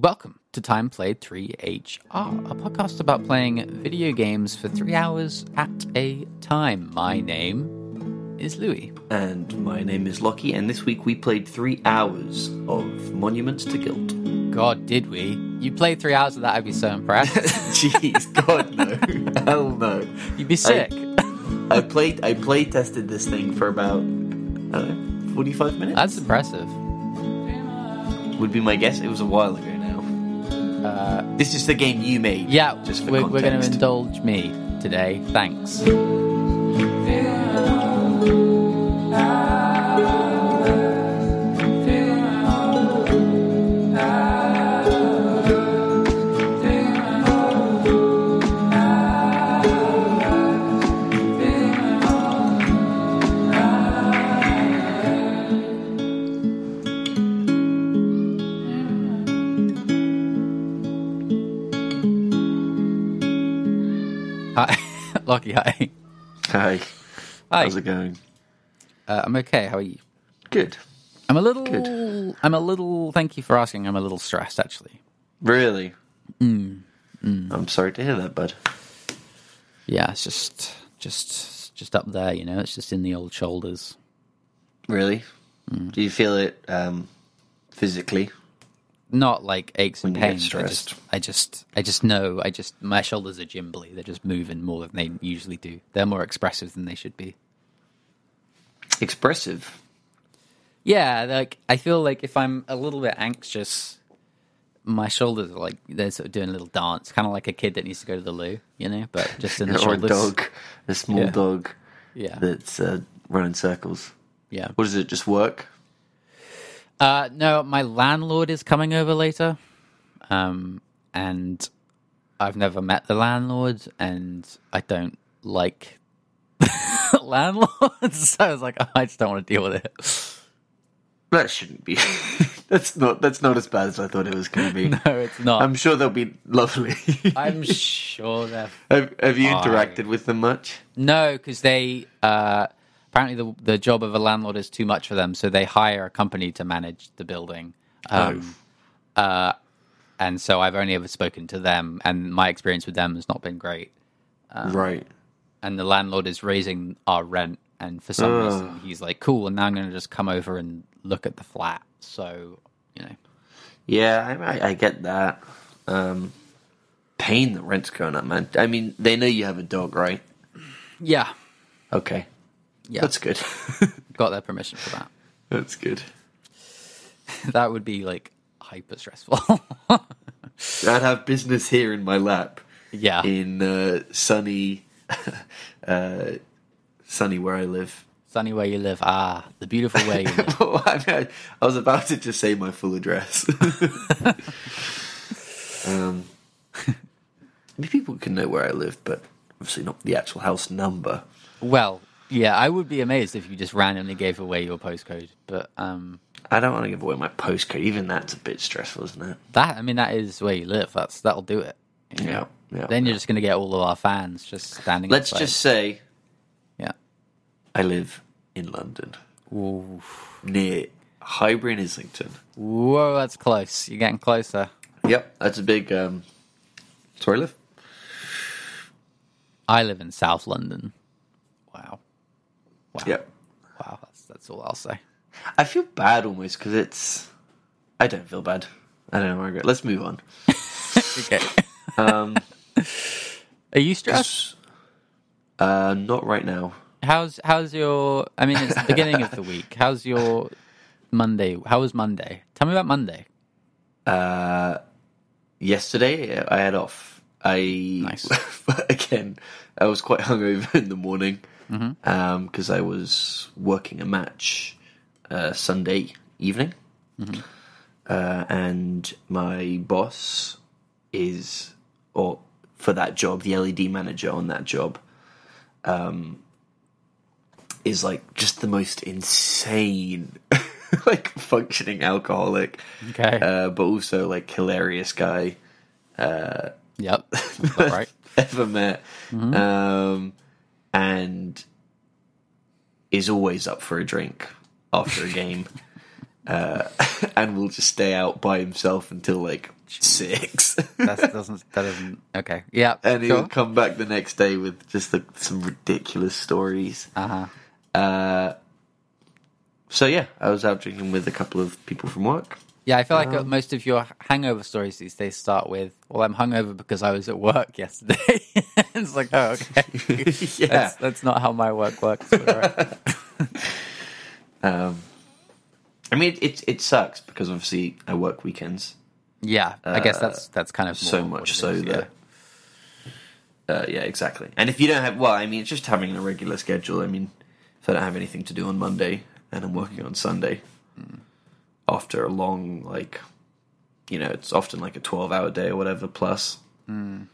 Welcome to Time Played 3HR, a podcast about playing video games for three hours at a time. My name is Louis. And my name is Lochie, and this week we played three hours of Monuments to Guilt. God, did we? You played three hours of that, I'd be so impressed. Jeez, God no, hell no. You'd be sick. I played, I play tested this thing for about, I don't know, forty-five minutes. That's impressive. Would be my guess. It was a while ago. Uh, This is the game you made. yeah, just for we're, we're going to indulge me today. Thanks. Lucky, hi. Hi. Hi. How's it going? Uh, I'm okay. How are you? Good. I'm a little. Good. I'm a little. Thank you for asking. I'm a little stressed, actually. Really? Mm. I'm sorry to hear that, bud. Yeah, it's just, just, just up there. You know, it's just in the old shoulders. Really? Mm. Do you feel it um, physically? Not like aches and When you get pains. I just. I just, I just know. I just, my shoulders are jimbly. They're just moving more than they usually do. They're more expressive than they should be. Expressive. Yeah, like I feel like if I'm a little bit anxious, my shoulders are like they're sort of doing a little dance, kind of like a kid that needs to go to the loo, you know, but just in the or a shoulders. dog, a small Yeah. dog Yeah, that's uh, running circles. yeah. What is it? Just work? Uh, no, my landlord is coming over later, um, and I've never met the landlord, and I don't like landlords. So I was like, oh, I just don't want to deal with it. That shouldn't be. that's not. That's not as bad as I thought it was going to be. No, it's not. I'm sure they'll be lovely. I'm sure they're have, have you interacted with them much? No, because they uh, apparently the the job of a landlord is too much for them, so they hire a company to manage the building. Um, uh, and so I've only ever spoken to them, and my experience with them has not been great. Um, right. And the landlord is raising our rent, and for some Ugh. reason he's like, "Cool," and now I'm going to just come over and look at the flat. So you know, Yeah, I, I, I get that. Um, pain the rent's going up, man. I mean, they know you have a dog, right? yeah, Okay, yeah, that's good. got their permission for that. that's good. that would be like hyper stressful. I'd have business here in my lap. yeah, in uh, sunny, uh, sunny where I live. sunny where you live. Ah, the beautiful way you live. I, mean, I was about to just say my full address. um, maybe people can know where I live, but obviously not the actual house number. Well, yeah, I would be amazed if you just randomly gave away your postcode. But um, I don't want to give away my postcode. Even that's a bit stressful, isn't it? that, I mean, that is where you live. That's that'll do it. you know? Yeah, yeah. Then you're just going to get all of our fans just standing. Let's outside. just say yeah. I live in London, Ooh. near Highbury and Islington. Whoa, that's close. You're getting closer. Yep, that's a big. Um, that's where I live. I live in South London. Wow. Yep. Wow. That's that's all I'll say. I feel bad almost because it's. I don't feel bad. I don't know, Margaret. Let's move on. Okay. Um, Are you stressed? uh, not right now. How's how's your? I mean, it's the beginning of the week. How's your Monday? How was Monday? Tell me about Monday. Uh, yesterday I had off. I Nice. again. I was quite hungover in the morning because I was working a match uh, Sunday evening, uh, and my boss is, or for that job, the LED manager on that job, um, is like just the most insane, like functioning alcoholic, Okay. uh, but also like hilarious guy yep. Right. ever met, um, and is always up for a drink after a game, uh, and will just stay out by himself until like six. That doesn't. That doesn't. Okay. Yeah. and he sure. would come back the next day with just the, some ridiculous stories. Uh huh. Uh, so yeah, I was out drinking with a couple of people from work. Yeah, I feel like uh Um, most of your hangover stories these days start with, "Well, I'm hungover because I was at work yesterday." it's like, oh, okay. Yeah. That's, that's not how my work works. Um, I mean, it, it it sucks because obviously I work weekends yeah, I guess that's that's kind of so much so is, yeah. that. Uh, yeah, exactly. And if you don't have, well, I mean, it's just having a regular schedule. I mean, if I don't have anything to do on Monday and I'm working on Sunday, after a long, like, you know, it's often like a 12 hour day or whatever plus, um,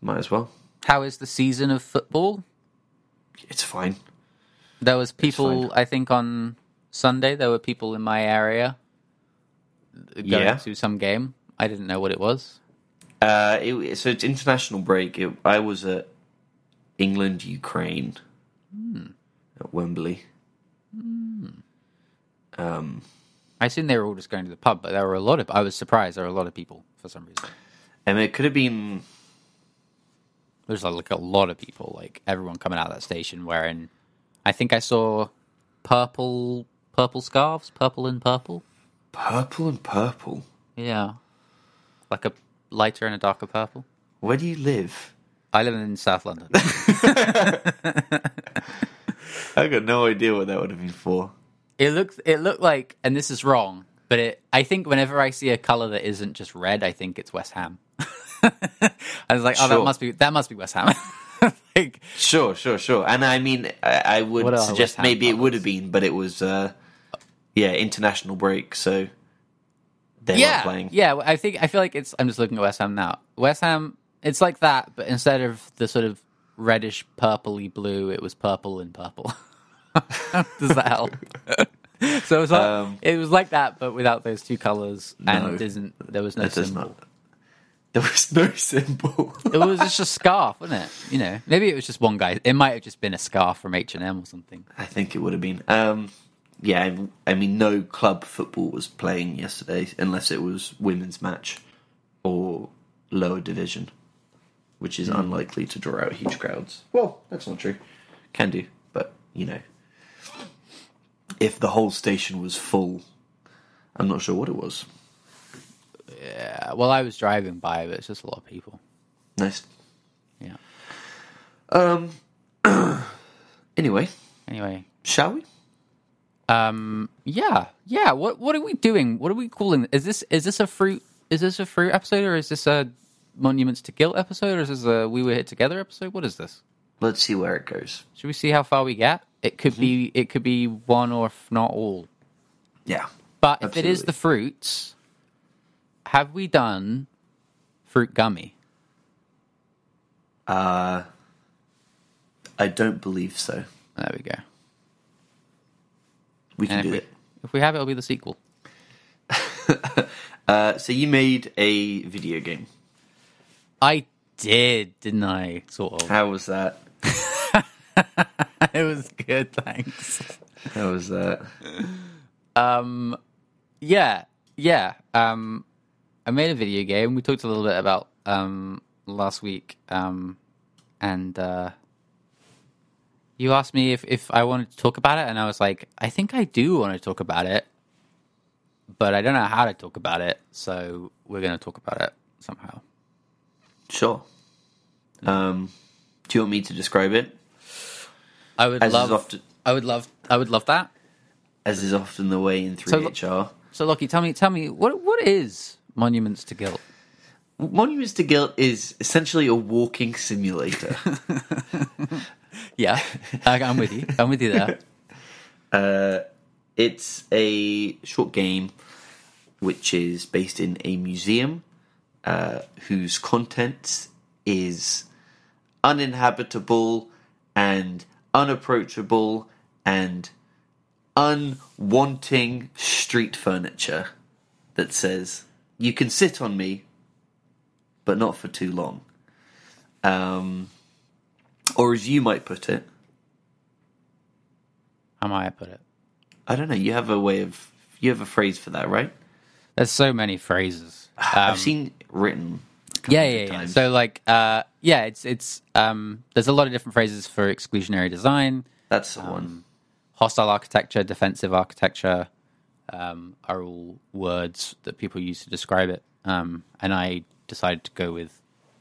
might as well. How is the season of football? It's fine. There was people. I think, on Sunday. There were people in my area going Yeah. to some game. I didn't know what it was. Uh, it, so it's international break. It, I was at England, Ukraine, at Wembley. Um, I assume they were all just going to the pub, but there were a lot of. I was surprised there were a lot of people for some reason. And it could have been There's like a lot of people, like everyone coming out of that station wearing. I think I saw purple, purple scarves, purple and purple. purple and purple. Yeah, like a lighter and a darker purple. Where do you live? I live in South London. I got no idea what that would have been for. It looked, it looked like, and this is wrong, but it. I think whenever I see a color that isn't just red, I think it's West Ham. I was like, oh, that must be that must be West Ham. like, Sure, sure, sure. And I mean, I, I would suggest maybe it would have been, but it was, uh, yeah, international break, so they yeah, weren't playing. yeah. I think I feel like it's. I'm just looking at West Ham now. West Ham, it's like that, but instead of the sort of reddish purpley blue, it was purple and purple. Does that help? so it was like, Um, it was like that, but without those two colors, No. and isn't there was no symbol. There was no symbol. It was just a scarf, wasn't it? You know, maybe it was just one guy. It might have just been a scarf from H and M or something. I think it would have been. Um, yeah, I- I mean, no club football was playing yesterday unless it was women's match or lower division, which is unlikely to draw out huge crowds. Well, that's not true. Can do, but you know, if the whole station was full, I'm not sure what it was. Yeah. Well, I was driving by, but it's just a lot of people. Nice. Yeah. Um. anyway, Anyway, shall we? Um. Yeah. Yeah. What What are we doing? What are we calling? Is this Is this a fruit? Is this a fruit episode, or is this a monuments to guilt episode, or is this a we were here together episode? What is this? Let's see where it goes. Should we see how far we get? It could be. It could be one, or if not all. Yeah. But if it is the fruits, have we done fruit gummy? Uh. I don't believe so. There we go. We can And do if we, it. if we have it, it'll be the sequel. Uh, so you made a video game. I did, didn't I? Sort of. How was that? it was good, thanks. How was that? Um, yeah, yeah. Um, I made a video game. We talked a little bit about um last week. Um, and uh, you asked me if if I wanted to talk about it, and I was like, I think I do want to talk about it, but I don't know how to talk about it. So we're going to talk about it somehow. Sure. Um, do you want me to describe it? I would As love. often, I would love. I would love that. as is often the way in So- 3HR. So, Lochie, tell me, tell me, what what is Monuments to Guilt? Monuments to Guilt is essentially a walking simulator. Yeah, I'm with you. I'm with you there. uh, it's a short game which is based in a museum uh, whose content is uninhabitable and unapproachable and unwanting street furniture that says you can sit on me but not for too long um, or as you might put it How might I put it? i don't know you have a way of you have a phrase for that right There's so many phrases. I've seen written. Yeah, yeah, yeah. So like, uh, yeah, it's it's um, there's a lot of different phrases for exclusionary design, that's the um, one. hostile architecture, defensive architecture, um, are all words that people use to describe it. Um, and I decided to go with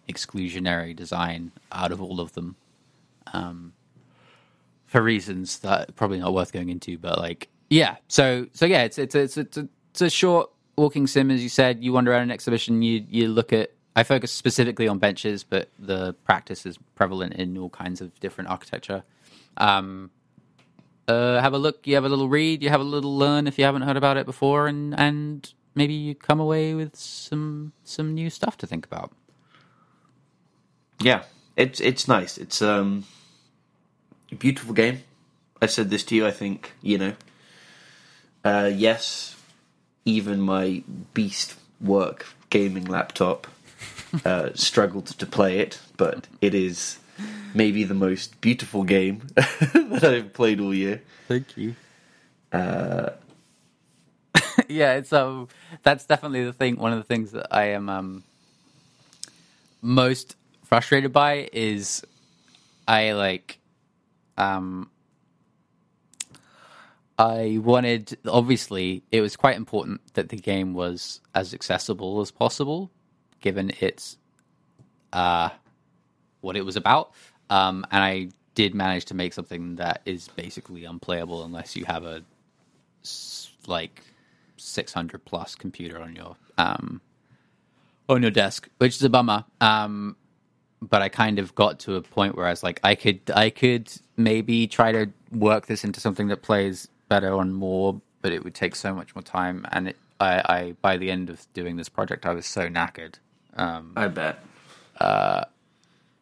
exclusionary design out of all of them, um, for reasons that probably not worth going into. But like, yeah, so so yeah, it's it's it's it's a, it's a short walking sim, as you said. You wander around an exhibition, you you look at. I focus specifically on benches, but the practice is prevalent in all kinds of different architecture. Um, uh, have a look, you have a little read, you have a little learn if you haven't heard about it before, and and maybe you come away with some some new stuff to think about. Yeah, it's it's nice. It's um a beautiful game. I said this to you. I think you know. Uh, yes, even my beast work gaming laptop uh, struggled to play it, but it is maybe the most beautiful game that I've played all year. Thank you. Uh, yeah, it's um, that's definitely the thing. One of the things that I am um most frustrated by is I like um I wanted obviously it was quite important that the game was as accessible as possible given its uh what it was about um and I did manage to make something that is basically unplayable unless you have a like 600 plus computer on your um on your desk which is a bummer um but I kind of got to a point where I was like, I could, I could maybe try to work this into something that plays better on more, but it would take so much more time. And it, I, I, by the end of doing this project, I was so knackered. Um, I bet.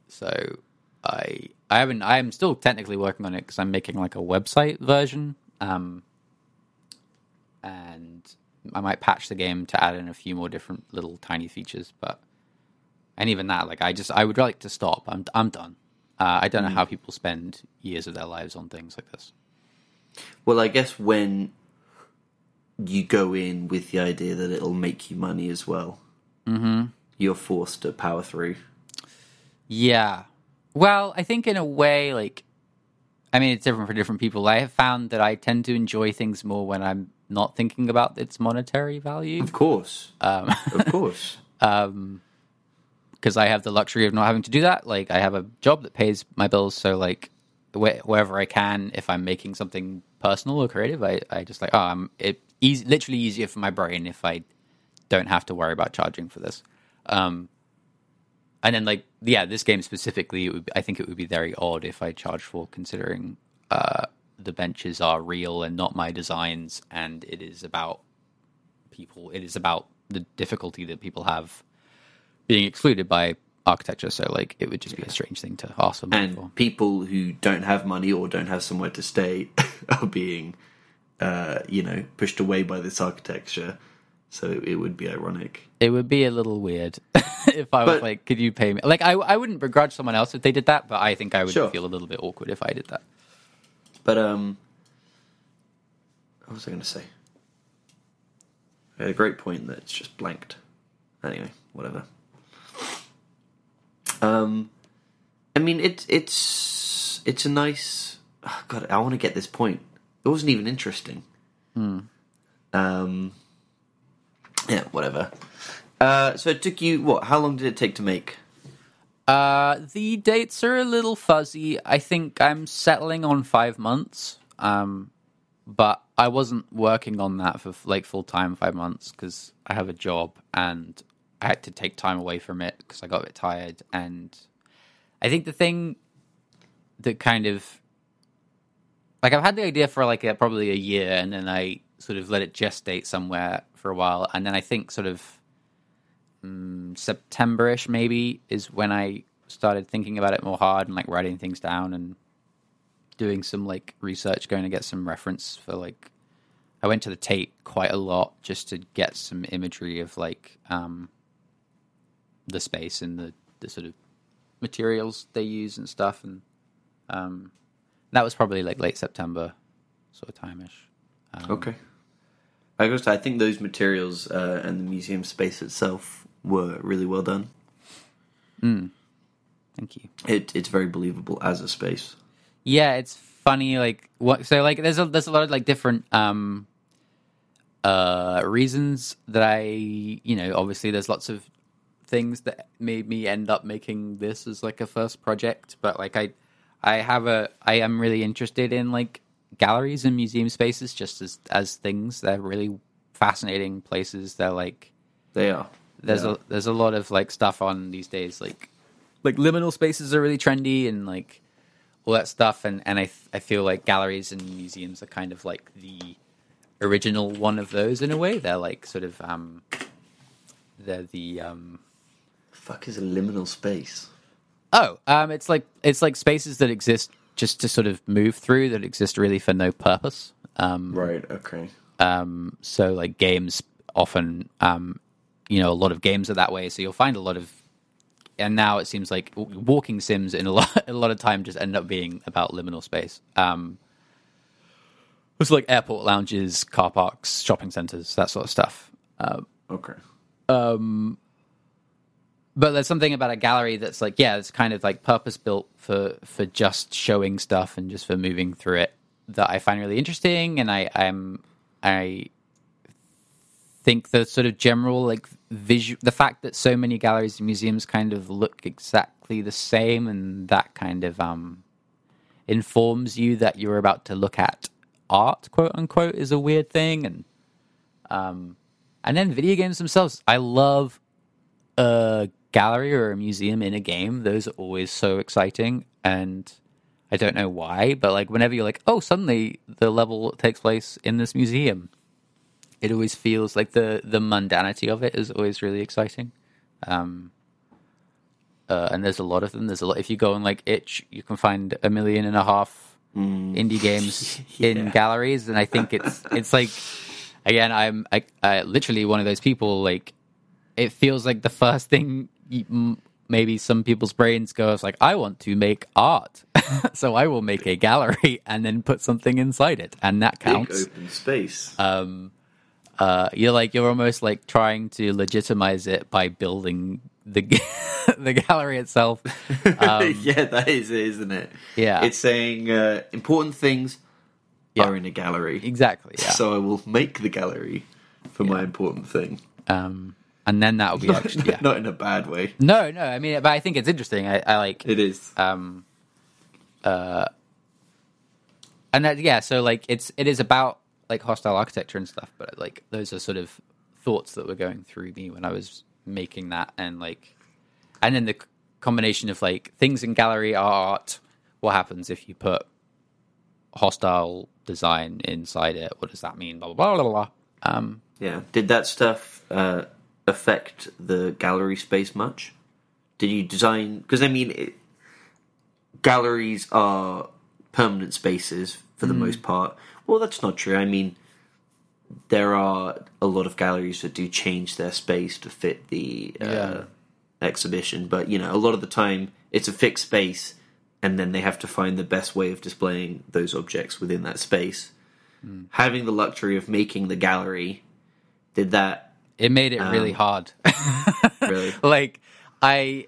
so I, I haven't, I am still technically working on it because I'm making like a website version. Um, and I might patch the game to add in a few more different little tiny features, but and even that, like I just I would like to stop. I'm I'm done. Uh, I don't know how people spend years of their lives on things like this. Well, I guess when you go in with the idea that it'll make you money as well, mm-hmm. You're forced to power through. Yeah. Well, I think in a way, like, I mean, it's different for different people. I have found that I tend to enjoy things more when I'm not thinking about its monetary value Of course, um, of course. because I have the luxury of not having to do that. Like, I have a job that pays my bills, so like, wh- wherever I can, if I'm making something personal or creative, I, I just like, oh, I'm it easy, literally easier for my brain if I don't have to worry about charging for this. Um, and then like yeah this game specifically it would, i think it would be very odd if i charged for considering uh the benches are real and not my designs and it is about people it is about the difficulty that people have being excluded by architecture. So like it would just be a strange thing to ask for money for. and people who don't have money or don't have somewhere to stay are being, uh, you know, pushed away by this architecture. So it would be ironic. it would be a little weird if i was But- like could you pay me like I, I wouldn't begrudge someone else if they did that but i think i would Sure. feel a little bit awkward if i did that But um, what was I going to say? I had a great point that it's just blanked. Anyway, whatever. Um, I mean, it's it's it's a nice. oh, God, I want to get this point. It wasn't even interesting. Um, yeah, whatever. Uh, so it took you what? How long did it take to make? Uh, the dates are a little fuzzy. I think I'm settling on five months. Um, but I wasn't working on that for like full time five months because I have a job and I had to take time away from it because I got a bit tired. And I think the thing that kind of like I've had the idea for like a, probably a year, and then I sort of let it gestate somewhere for a while, and then I think sort of September-ish maybe is when I started thinking about it more hard and like writing things down and doing some like research, going to get some reference for like I went to the Tate quite a lot just to get some imagery of like um the space and the the sort of materials they use and stuff and um that was probably like late September sort of time-ish. Um, Okay. I gotta say, I think those materials uh, and the museum space itself were really well done. Thank you. It it's very believable as a space. Yeah, it's funny. Like what? So like, there's a there's a lot of like different um uh reasons that I you know obviously there's lots of things that made me end up making this as like a first project, but like I I have a I am really interested in like galleries and museum spaces just as as things. They're really fascinating places. They're like They are. there's Yeah. a there's a lot of like stuff on these days like like liminal spaces are really trendy and like all that stuff and and I th- I feel like galleries and museums are kind of like the original one of those in a way they're like sort of um they're the um Fuck is a liminal space. oh um it's like it's like spaces that exist just to sort of move through that exist really for no purpose um Right. Okay. um, so like games often um, you know a lot of games are that way so you'll find a lot of and now it seems like walking sims in a lot a lot of time just end up being about liminal space um it's like airport lounges car parks shopping centers that sort of stuff Okay. But there's something about a gallery that's like yeah it's kind of like purpose built for for just showing stuff and just for moving through it that i find really interesting. And i i'm i think the sort of general like visual the fact that so many galleries and museums kind of look exactly the same and that kind of um informs you that you're about to look at art quote unquote is a weird thing. And um and then video games themselves. I love a gallery or a museum in a game, those are always so exciting. And I don't know why, but like whenever you're like, oh, suddenly the level takes place in this museum, it always feels like the the mundanity of it is always really exciting. Um, uh, and there's a lot of them. There's a lot. If you go on like itch, you can find a million and a half indie games in galleries, and I think it's it's like again, I'm I, I literally one of those people. Like, it feels like the first thing maybe some people's brains go is like, I want to make art, so I will make a gallery and then put something inside it, and that Big counts. open space. Um, uh, you're like you're almost like trying to legitimize it by building the the gallery itself. Um, yeah, that is it, isn't it? Yeah. It's saying uh, important things Yeah. are in a gallery. exactly. Yeah. So I will make the gallery for my important thing. um, and then that will be actually yeah. Not in a bad way. No, no. I mean, but I think it's interesting. I, I like It is. um uh and that yeah so like it's it is about like hostile architecture and stuff but like those are sort of thoughts that were going through me when i was making that and like and then the combination of like things in gallery art what happens if you put hostile design inside it what does that mean blah blah blah blah blah um Yeah. Did that stuff uh, affect the gallery space much? Did you design? Because I mean, it, galleries are permanent spaces for the most part. Well, that's not true. I mean, there are a lot of galleries that do change their space to fit the uh, Yeah. exhibition, but you know, a lot of the time it's a fixed space, and then they have to find the best way of displaying those objects within that space. Having the luxury of making the gallery, did that it made it really Um, hard really? like I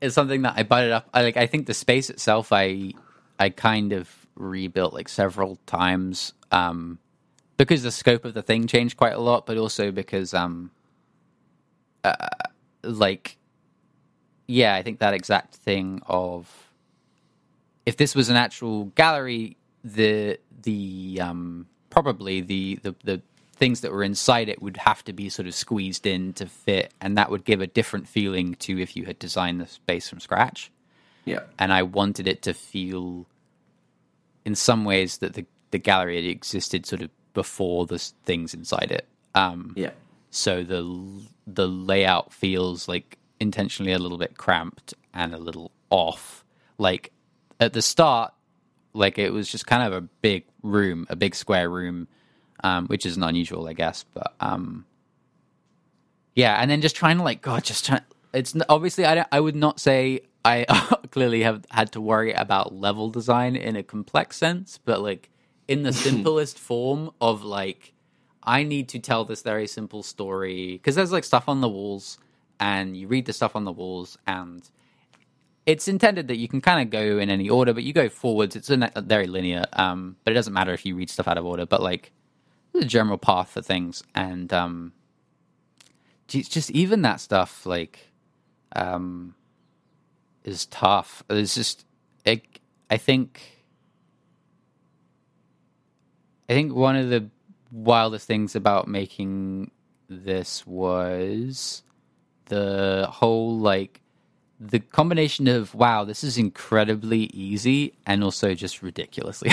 it's something that I butted up. I like I think the space itself I I kind of rebuilt like several times um because the scope of the thing changed quite a lot, but also because um uh, like yeah, I think that exact thing of if this was an actual gallery, the the um probably the the the things that were inside it would have to be sort of squeezed in to fit, and that would give a different feeling to if you had designed the space from scratch. yeah, And I wanted it to feel, in some ways, that the the gallery had existed sort of before the things inside it. Um, yeah, so the the layout feels like intentionally a little bit cramped and a little off like at the start like it was just kind of a big room a big square room um which isn't unusual i guess but um yeah and then just trying to like god just trying it's obviously i don't, i would not say i clearly have had to worry about level design in a complex sense but like in the simplest form of like I need to tell this very simple story because there's like stuff on the walls, and you read the stuff on the walls, and it's intended that you can kind of go in any order, but you go forwards. It's a very linear, um, but it doesn't matter if you read stuff out of order. But like the general path for things, and um, just even that stuff like um, is tough. It's just it, I think I think one of the wildest things about making this was the whole like the combination of wow this is incredibly easy and also just ridiculously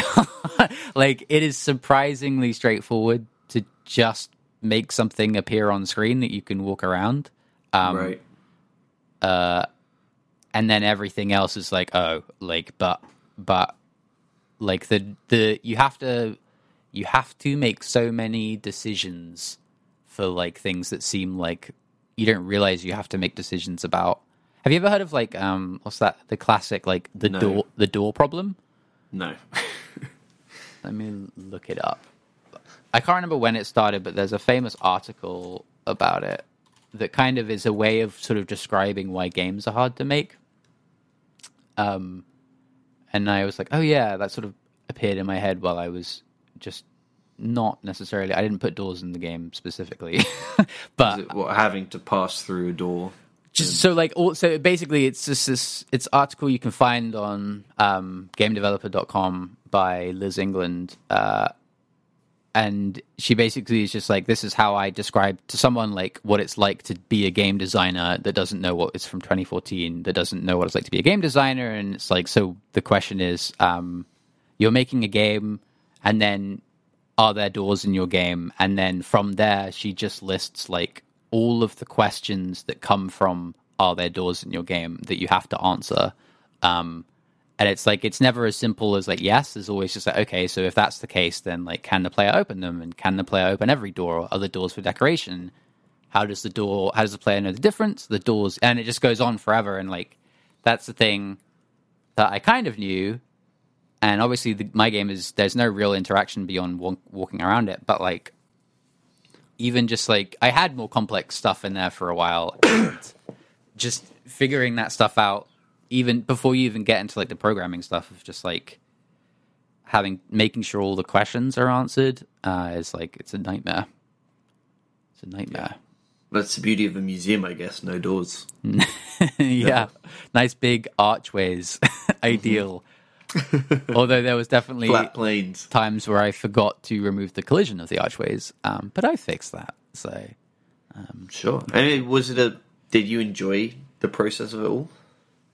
like it is surprisingly straightforward to just make something appear on screen that you can walk around. Um, right. Uh and then everything else is like oh like but but like the the you have to you have to make so many decisions for like things that seem like you don't realize you have to make decisions about. Have you ever heard of like um what's that the classic like the no. door the door problem? No. Let me look it up. I can't remember when it started, but there's a famous article about it that kind of is a way of sort of describing why games are hard to make. Um, and I was like, oh yeah, that sort of appeared in my head while I was just not necessarily. I didn't put doors in the game specifically, but what, having to pass through a door. Just so like so basically it's just this it's article you can find on um, gamedeveloper.com by Liz England uh, and she basically is just like this is how I describe to someone like what it's like to be a game designer that doesn't know what it's from 2014 that doesn't know what it's like to be a game designer and it's like so the question is um, you're making a game and then are there doors in your game? And then from there, she just lists like all of the questions that come from are there doors in your game that you have to answer. Um, and it's like it's never as simple as like yes. There's always just like okay, so if that's the case, then like can the player open them, and can the player open every door or other doors for decoration? How does the door? How does the player know the difference? The doors, and it just goes on forever. And like that's the thing that I kind of knew and obviously the, my game is there's no real interaction beyond walk, walking around it but like even just like i had more complex stuff in there for a while just figuring that stuff out even before you even get into like the programming stuff of just like having making sure all the questions are answered uh, is like it's a nightmare. It's a nightmare. That's the beauty of a museum i guess. No doors. Yeah. Nice big archways. Ideal Although there was definitely flat planes times where I forgot to remove the collision of the archways, um, but I fixed that. So um, sure. I mean, was it a? Did you enjoy the process of it all?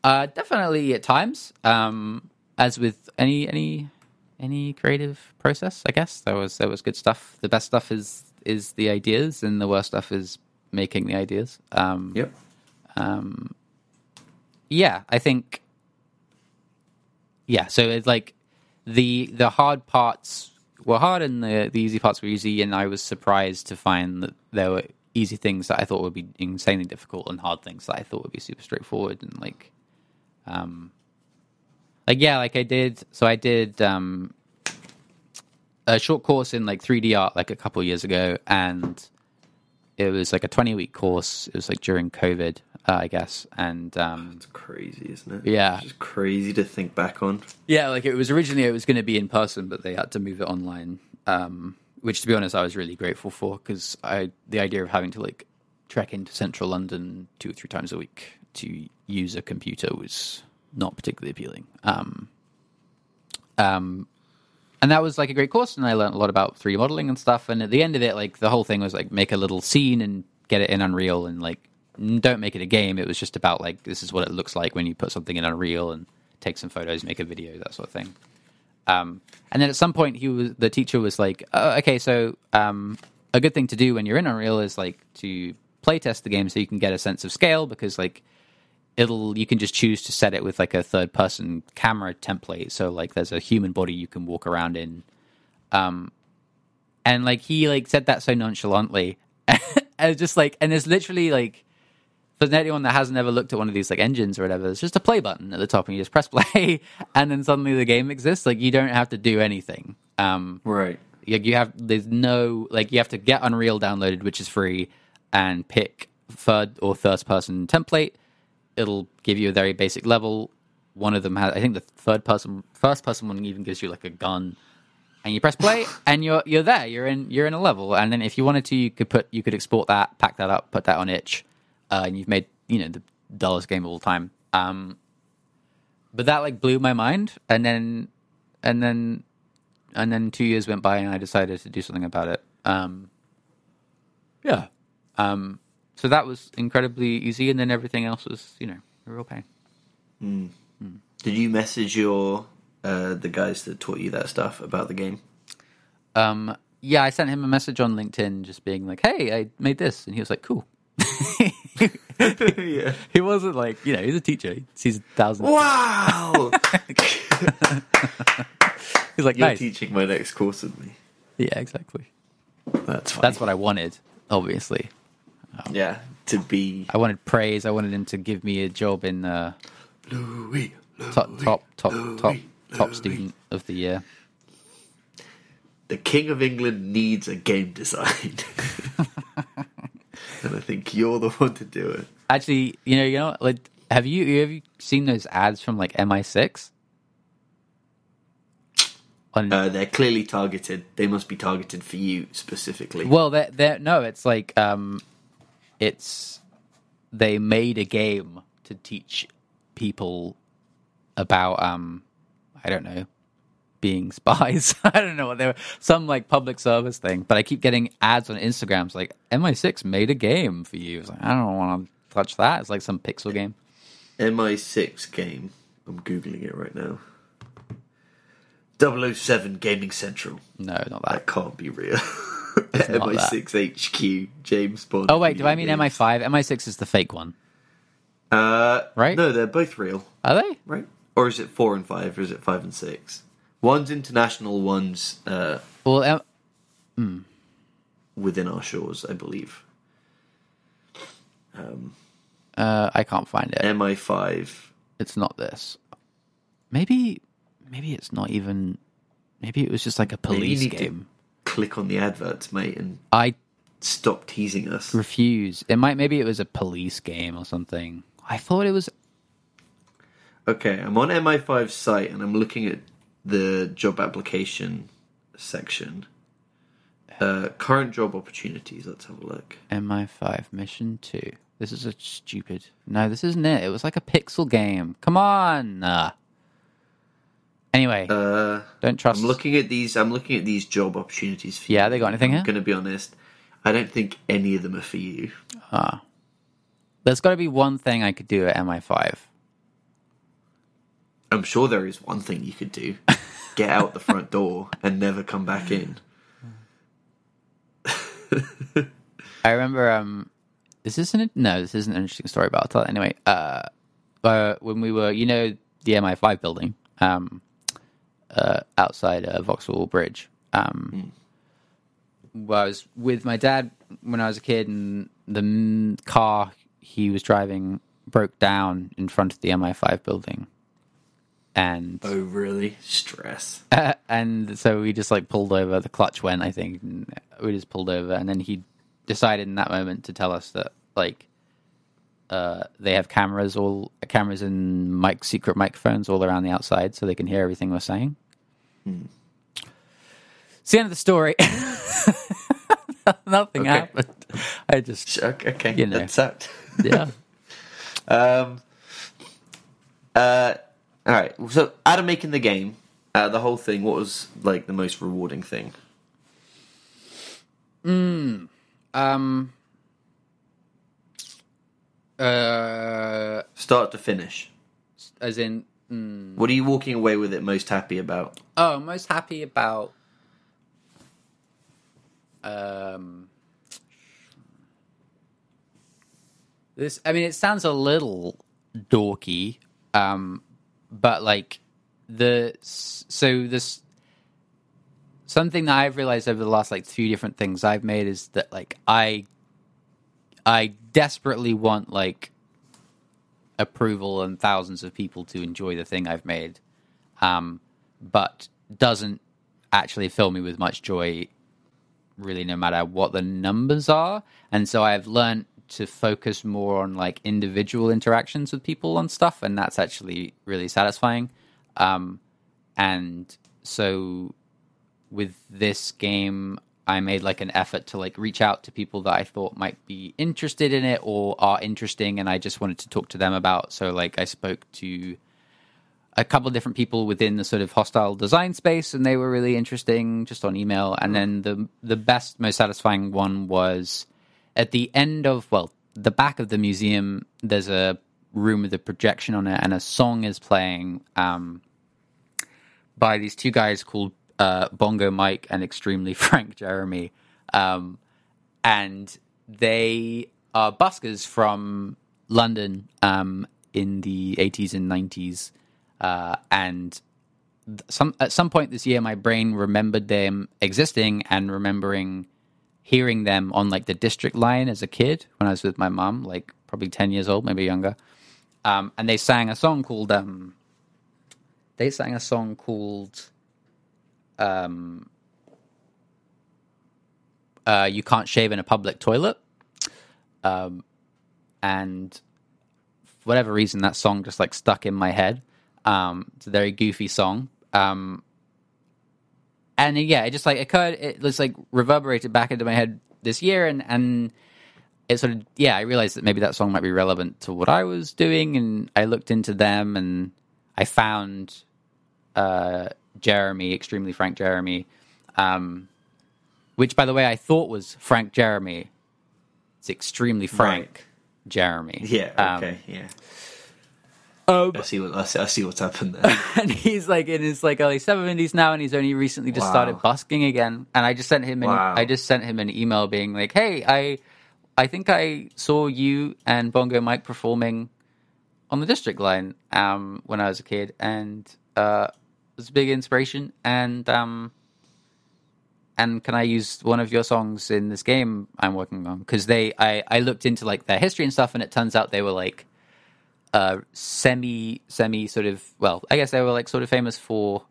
Uh, definitely at times. Um, as with any any any creative process, I guess there was there was good stuff. The best stuff is is the ideas, and the worst stuff is making the ideas. Um, yep. Um, yeah, I think yeah, so it's like the the hard parts were hard and the the easy parts were easy, and I was surprised to find that there were easy things that I thought would be insanely difficult and hard things that I thought would be super straightforward and like um like yeah, like I did so I did um a short course in like 3D art like a couple years ago and it was like a 20 week course. It was like during COVID uh, I guess. And um, it's crazy, isn't it? Yeah, it's just crazy to think back on. Yeah, like it was originally it was going to be in person, but they had to move it online. Um, which, to be honest, I was really grateful for because I the idea of having to like trek into central London two or three times a week to use a computer was not particularly appealing. Um, um, and that was like a great course, and I learned a lot about 3D modeling and stuff. And at the end of it, like the whole thing was like make a little scene and get it in Unreal and like don't make it a game. It was just about like this is what it looks like when you put something in Unreal and take some photos, make a video, that sort of thing. Um, and then at some point, he was the teacher was like, oh, "Okay, so um, a good thing to do when you're in Unreal is like to play test the game so you can get a sense of scale because like it'll you can just choose to set it with like a third person camera template. So like there's a human body you can walk around in." Um, and like he like said that so nonchalantly, and just like, and there's literally like for anyone that hasn't ever looked at one of these like engines or whatever, it's just a play button at the top, and you just press play, and then suddenly the game exists. Like you don't have to do anything. Um, right. You, you have there's no like you have to get Unreal downloaded, which is free, and pick third or first person template. It'll give you a very basic level. One of them has, I think, the third person, first person one even gives you like a gun, and you press play, and you're you're there. You're in you're in a level, and then if you wanted to, you could put you could export that, pack that up, put that on itch, uh, and you've made you know the dullest game of all time. Um, but that like blew my mind, and then and then and then two years went by, and I decided to do something about it. Um, yeah. Um, so that was incredibly easy, and then everything else was, you know, a real pain. Did you message your uh, the guys that taught you that stuff about the game? Um, yeah, I sent him a message on LinkedIn, just being like, "Hey, I made this," and he was like, "Cool." yeah. he wasn't like, you know, he's a teacher. He sees a thousand. Wow. He's like, You're nice. teaching my next course with me. Yeah, exactly. That's fine. That's what I wanted. Obviously, Yeah. To be I wanted praise. I wanted him to give me a job in uh, Louis. top, top, top, top, Louis, top Louis. student of the year. The King of England needs a game design. and I think you're the one to do it. Actually, you know, you know, like, have you have you seen those ads from like MI6? On Uh, they're clearly targeted. They must be targeted for you specifically. well, they're, they're no, it's like um, it's they made a game to teach people about um, I don't know, being spies. I don't know what they were. Some like public service thing. But I keep getting ads on Instagram. It's like MI6 made a game for you. It's like I don't want to touch that. It's like some pixel game. MI6 game. I'm googling it right now. 007 Gaming Central. No, not that. That can't be real. not that. MI6 HQ James Bond. Oh wait, do I mean games. MI5? MI6 is the fake one, Uh, Right? No, they're both real, are they? right? Or is it four and five, or is it five and six? One's international, one's uh, Well, um, within our shores, I believe. uh, I can't find it. MI5. It's not this. Maybe, maybe it's not even. Maybe it was just like a police game. to click on the adverts, mate, and I stop teasing us. refuse. It might. Maybe it was a police game or something. I thought it was. Okay, I'm on MI5's site and I'm looking at the job application section. Uh, current job opportunities. Let's have a look. MI5 Mission 2. This is a stupid. No, this isn't it. It was like a pixel game. Come on. Uh, anyway, Uh, don't trust. I'm looking at these. I'm looking at these job opportunities. For Yeah, you. they got anything I'm here? going to be honest. I don't think any of them are for you. Ah, There's got to be one thing I could do at MI5. I'm sure there is one thing you could do: get out the front door and never come back in. I remember. Um, is this an no? This isn't an interesting story, but I'll tell it anyway. Uh, uh, when we were, you know, the MI5 building, um, uh, outside uh, Vauxhall Bridge. Um, well, I was with my dad when I was a kid, and the mm, car he was driving broke down in front of the MI5 building, and Oh, really? Stress. and so we just like pulled over. The clutch went, I think. And we just pulled over, and then he decided in that moment to tell us that like uh, they have cameras, all cameras and mic secret microphones all around the outside, so they can hear everything we're saying. It's the end of the story. Nothing Okay. happened. I just Okay, okay. You know. that's that. yeah. Um, uh, all right. So, out of making the game, uh, the whole thing, what was like the most rewarding thing? Um. Uh, Start to finish. as in, mm, What are you walking away with it most happy about? Oh, most happy about. Um, this. I mean, it sounds a little dorky, um, but like the so this something that I've realized over the last like two different things I've made is that like I I desperately want like approval and thousands of people to enjoy the thing I've made um, but doesn't actually fill me with much joy, really, no matter what the numbers are. And so I've learned to focus more on like individual interactions with people on stuff, and that's actually really satisfying. Um, and so with this game, I made like an effort to like reach out to people that I thought might be interested in it or are interesting, and I just wanted to talk to them about. So like I spoke to a couple of different people within the sort of hostile design space, and they were really interesting just on email. And then the the best, most satisfying one was at the end of well, the back of the museum. There's a room with a projection on it, and a song is playing um, by these two guys called uh, Bongo Mike and Extremely Frank Jeremy, um, and they are buskers from London um, in the 80s and 90s. Uh, and some at some point this year, my brain remembered them existing and remembering hearing them on like the district line as a kid when I was with my mom, like probably 10 years old, maybe younger. Um, and they sang a song called, um, they sang a song called, um, uh, You Can't Shave in a Public Toilet. Um, and for whatever reason, that song just like stuck in my head. Um, it's a very goofy song. Um, and yeah, it just like occurred. It was like reverberated back into my head this year, and and it sort of yeah, I realized that maybe that song might be relevant to what I was doing, and I looked into them, and I found uh, Jeremy, extremely Frank Jeremy, um, which by the way I thought was Frank Jeremy. It's extremely Frank Right. Jeremy. Yeah. Um, Okay. yeah. um, I see what I see, I see what's happened there. and he's like in his like early seventies now, and he's only recently just Wow. started busking again. And I just sent him an Wow. I just sent him an email being like, "Hey, I I think I saw you and Bongo Mike performing on the District Line um, when I was a kid, and uh, was a big inspiration. And um, and can I use one of your songs in this game I'm working on? Because they I I looked into like their history and stuff, and it turns out they were like uh, semi semi sort of well, I guess they were like sort of famous for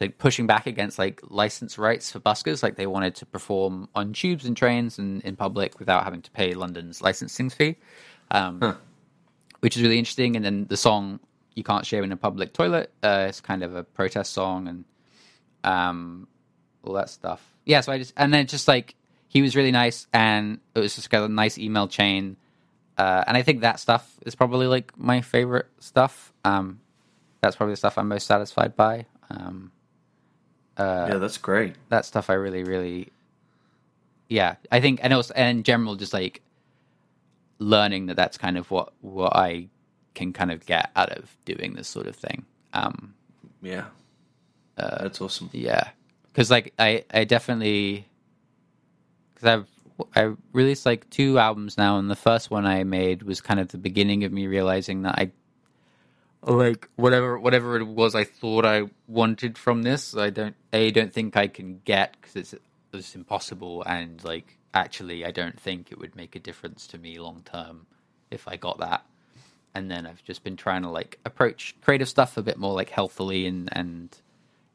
like pushing back against like license rights for buskers. Like they wanted to perform on tubes and trains and in public without having to pay London's licensing fee, um, which is really interesting. And then the song "You Can't Shave in a Public Toilet" uh, is kind of a protest song and um, all that stuff. Yeah, so I just and then just like he was really nice, and it was just got a nice email chain. Uh, and I think that stuff is probably like my favorite stuff. Um, that's probably the stuff I'm most satisfied by. Um, yeah, that's great. that stuff I really, really, yeah. I think, and also, and in general, just like learning that that's kind of what what I can kind of get out of doing this sort of thing. Um, Yeah. that's awesome. yeah, because like I, I definitely, because I've I released like two albums now, and the first one I made was kind of the beginning of me realizing that I like whatever whatever it was I thought I wanted from this. I don't a don't think I can get because it's it's impossible, and like actually I don't think it would make a difference to me long term if I got that. And then I've just been trying to like approach creative stuff a bit more like healthily and and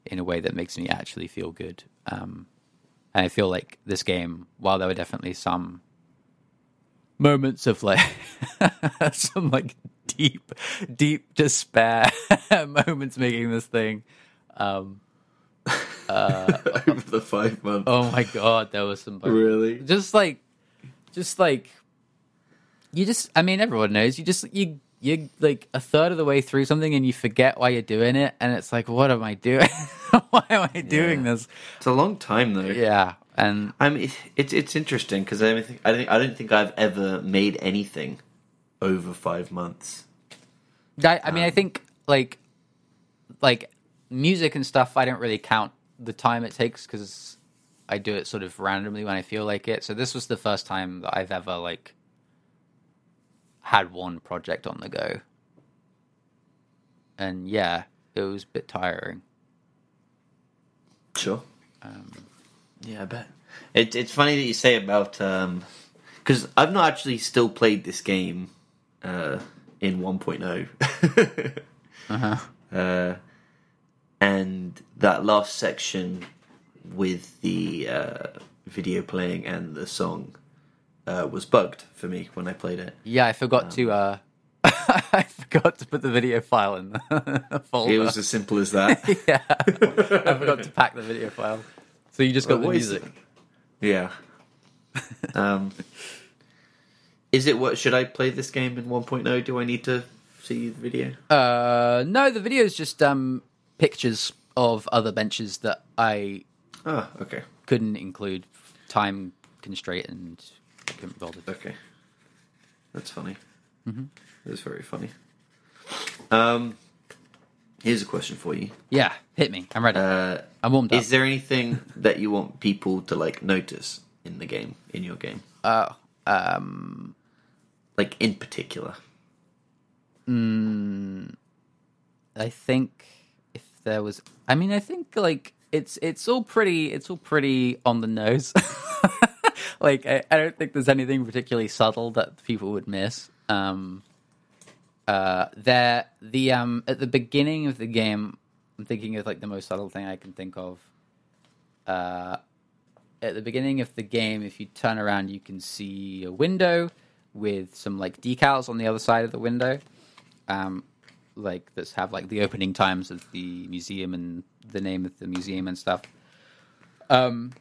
in a way that makes me actually feel good. Um, and I feel like this game, while there were definitely some moments of like some like deep, deep despair moments making this thing. Um, Over the five months. oh my god, there was some Really? just like, just like you just. I mean, everyone knows you just you you're like a third of the way through something and you forget why you're doing it, and it's like, what am I doing? why am I doing Yeah. this? It's a long time though. Yeah, and I mean, it's it's interesting because I think I think I don't think I've ever made anything over five months. I, I mean, I um, think like like music and stuff. I don't really count the time it takes because I do it sort of randomly when I feel like it. So this was the first time that I've ever like had one project on the go, and yeah, it was a bit tiring. Sure. yeah, I bet. It, it's funny that you say about because I've not actually still played this game uh, in 1.0. Uh-huh. uh, and that last section with the uh, video playing and the song uh, was bugged for me when I played it. Yeah, I forgot to. uh I forgot to put the video file in the folder. It was as simple as that. yeah, I forgot to pack the video file. So you just got Well, the what is music. yeah. Um, is it what? Should I play this game in 1.0? Do I need to see the video? Uh, no, the video is just um pictures of other benches that I Oh, okay, couldn't include time constraint and couldn't okay. That's funny. Mm-hmm. That's very funny. Um, here's a question for you. Yeah, hit me. I'm ready. Uh, I'm warmed up. is there anything that you want people to like notice in the game, in your game, Uh, um, like in particular? Mm, I think if there was, I mean, I think like it's it's all pretty it's all pretty on the nose. like I, I don't think there's anything particularly subtle that people would miss. Um, uh, there the um at the beginning of the game, I'm thinking of like the most subtle thing I can think of. Uh, at the beginning of the game, if you turn around, you can see a window with some like decals on the other side of the window. Um, like that have like the opening times of the museum and the name of the museum and stuff. Um,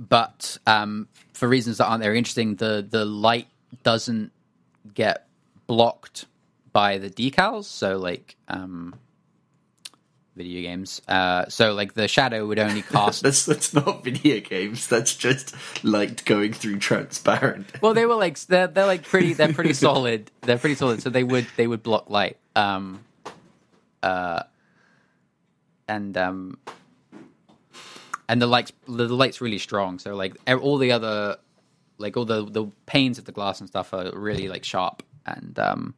but um, for reasons that aren't very interesting, the the light doesn't get blocked by the decals. So like um, video games. Uh, so like the shadow would only cast. That's that's not video games. That's just light going through transparent. well, they were like they're they're like pretty they're pretty solid. They're pretty solid. So they would they would block light. Um, uh, and um, and the lights the light's really strong. So like all the other like all the the panes of the glass and stuff are really like sharp and um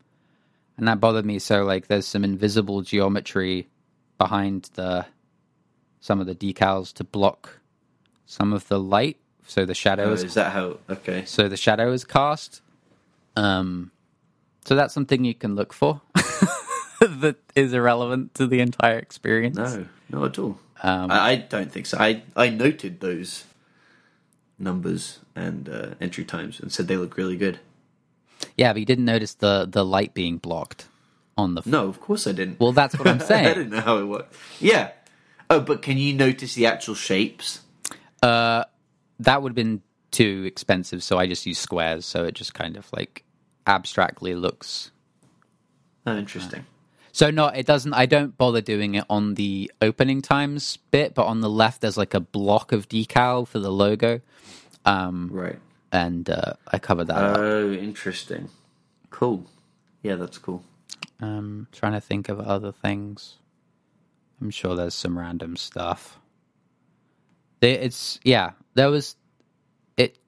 and that bothered me. So like there's some invisible geometry behind the some of the decals to block some of the light. So the shadow Oh, is is that how? Okay. so the shadow is cast. Um, so that's something you can look for that is irrelevant to the entire experience. No, not at all. Um, I, I don't think so. I I noted those numbers and uh, entry times and said they look really good. Yeah, but you didn't notice the the light being blocked on the. No, of course I didn't. Well, that's what I'm saying. I didn't know how it worked. Yeah. Oh, but can you notice the actual shapes? Uh, that would have been too expensive, so I just use squares. So it just kind of like abstractly looks. Oh, interesting. So no, it doesn't. I don't bother doing it on the opening times bit, but on the left there's like a block of decal for the logo, um, Right. and uh, I covered that up. Oh, interesting. Cool. Yeah, that's cool. Um, trying to think of other things. I'm sure there's some random stuff. It's yeah, there was. It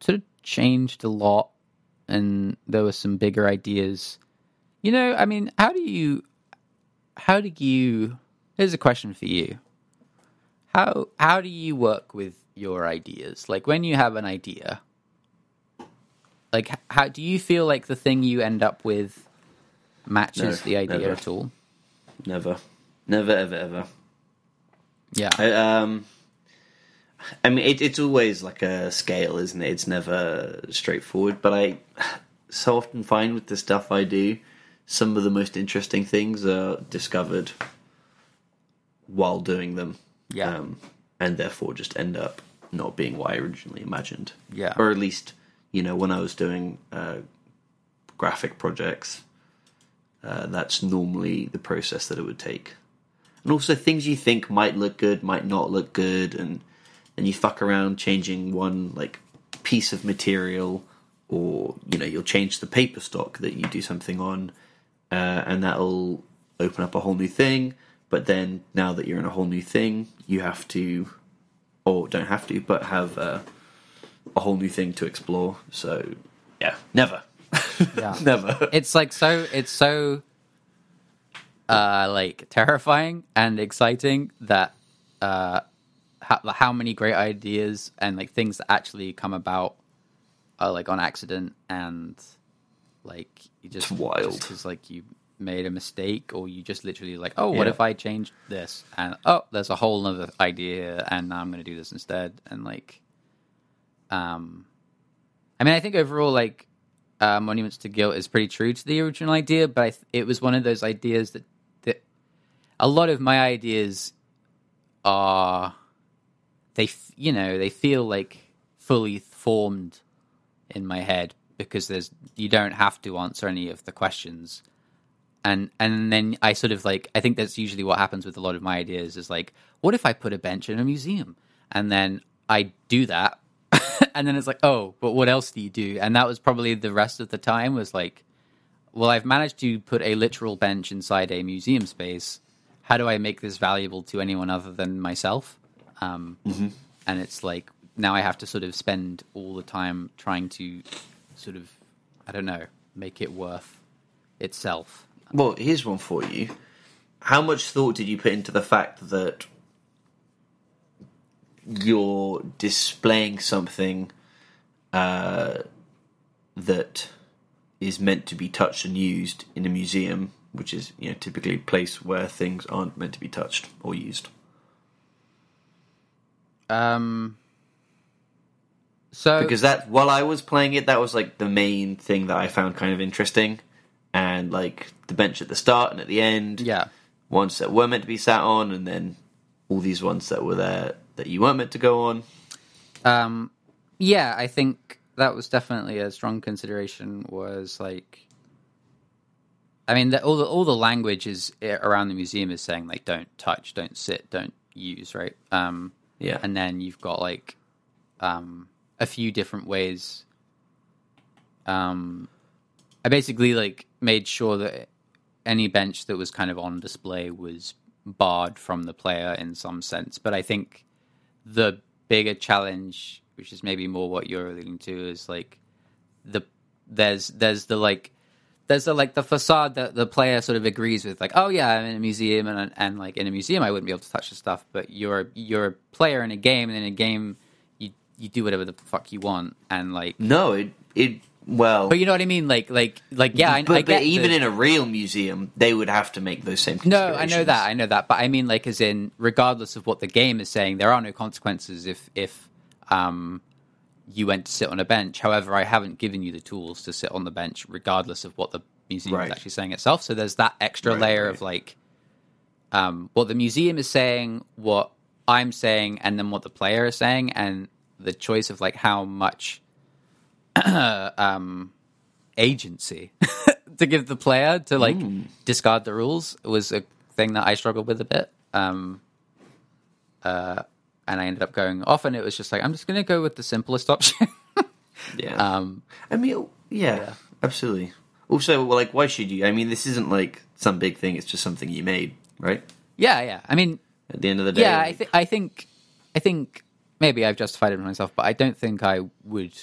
sort of changed a lot, and there were some bigger ideas. You know, I mean, how do you, how do you? Here's a question for you. How how do you work with your ideas? Like when you have an idea, like how do you feel like the thing you end up with matches No, the idea never. at all? Never. Never, ever, ever. Yeah. I, um, I mean, it, it's always like a scale, isn't it? It's never straightforward. But I so often find with the stuff I do, some of the most interesting things are discovered while doing them. Yeah. Um, and therefore just end up not being what I originally imagined. Yeah. Or at least, you know, when I was doing uh, graphic projects, uh, that's normally the process that it would take. And also, things you think might look good might not look good, and and you fuck around changing one like piece of material, or you know, you'll change the paper stock that you do something on, uh, and that'll open up a whole new thing. But then, now that you're in a whole new thing, you have to, or don't have to, but have uh, a whole new thing to explore. So, yeah, never, Yeah. never. it's like so it's so uh like terrifying and exciting that uh how, how many great ideas and like things that actually come about are like on accident and like you just It's wild. because like you made a mistake or you just literally like, oh, what Yeah. if I changed this? And oh, there's a whole other idea and now I'm going to do this instead. And like, um, I mean, I think overall, like, uh, Monuments to Guilt is pretty true to the original idea, but I th- it was one of those ideas that, that a lot of my ideas are, they, f- you know, they feel like fully formed in my head because there's you don't have to answer any of the questions. And and then i sort of like i think that's usually what happens with a lot of my ideas is like what if i put a bench in a museum? And then i do that and then it's like oh but what else do you do? And that was probably the rest of the time was like well i've managed to put a literal bench inside a museum space. How do i make this valuable to anyone other than myself? Um, and it's like now I have to sort of spend all the time trying to sort of I don't know make it worth itself. Well, here's one for you. How much thought did you put into the fact that you're displaying something uh, that is meant to be touched and used in a museum, which is you know typically a place where things aren't meant to be touched or used? Um. So because that while I was playing it, that was like the main thing that I found kind of interesting, and like the bench at the start and at the end, yeah, ones that were meant to be sat on, and then all these ones that were there that you weren't meant to go on. um, yeah, I think that was definitely a strong consideration. Was like, I mean, the, all the all the language is eh, around the museum is saying like, don't touch, don't sit, don't use, right? Um, Yeah, and then you've got like um, a few different ways. Um, I basically like made sure that any bench that was kind of on display was barred from the player in some sense. But I think the bigger challenge, which is maybe more what you're alluding to, is like the there's there's the like there's the like the facade that the player sort of agrees with, like, oh yeah, I'm in a museum, and and like in a museum, I wouldn't be able to touch the stuff, but you're you're a player in a game, and in a game, you do whatever the fuck you want, and like, no, it it well, but you know what I mean, like like like yeah, I, but, I but even the- in a real museum, they would have to make those same. no, I know that, I know that, but I mean, like, as in, regardless of what the game is saying, there are no consequences if if um you went to sit on a bench. However, I haven't given you the tools to sit on the bench, regardless of what the museum Right. is actually saying itself. So there's that extra Right, layer right. of like um what the museum is saying, what I'm saying, and then what the player is saying, and the choice of like how much um agency to give the player to like discard the rules was a thing that I struggled with a bit. Um, uh, and I ended up going off, and it was just like I'm just going to go with the simplest option. Yeah, um, I mean, yeah, Yeah. absolutely. Also, well, like, why should you? I mean, this isn't like some big thing. It's just something you made, right? yeah, yeah. I mean, At the end of the day, yeah. I like- think I think I think maybe I've justified it myself, but I don't think I would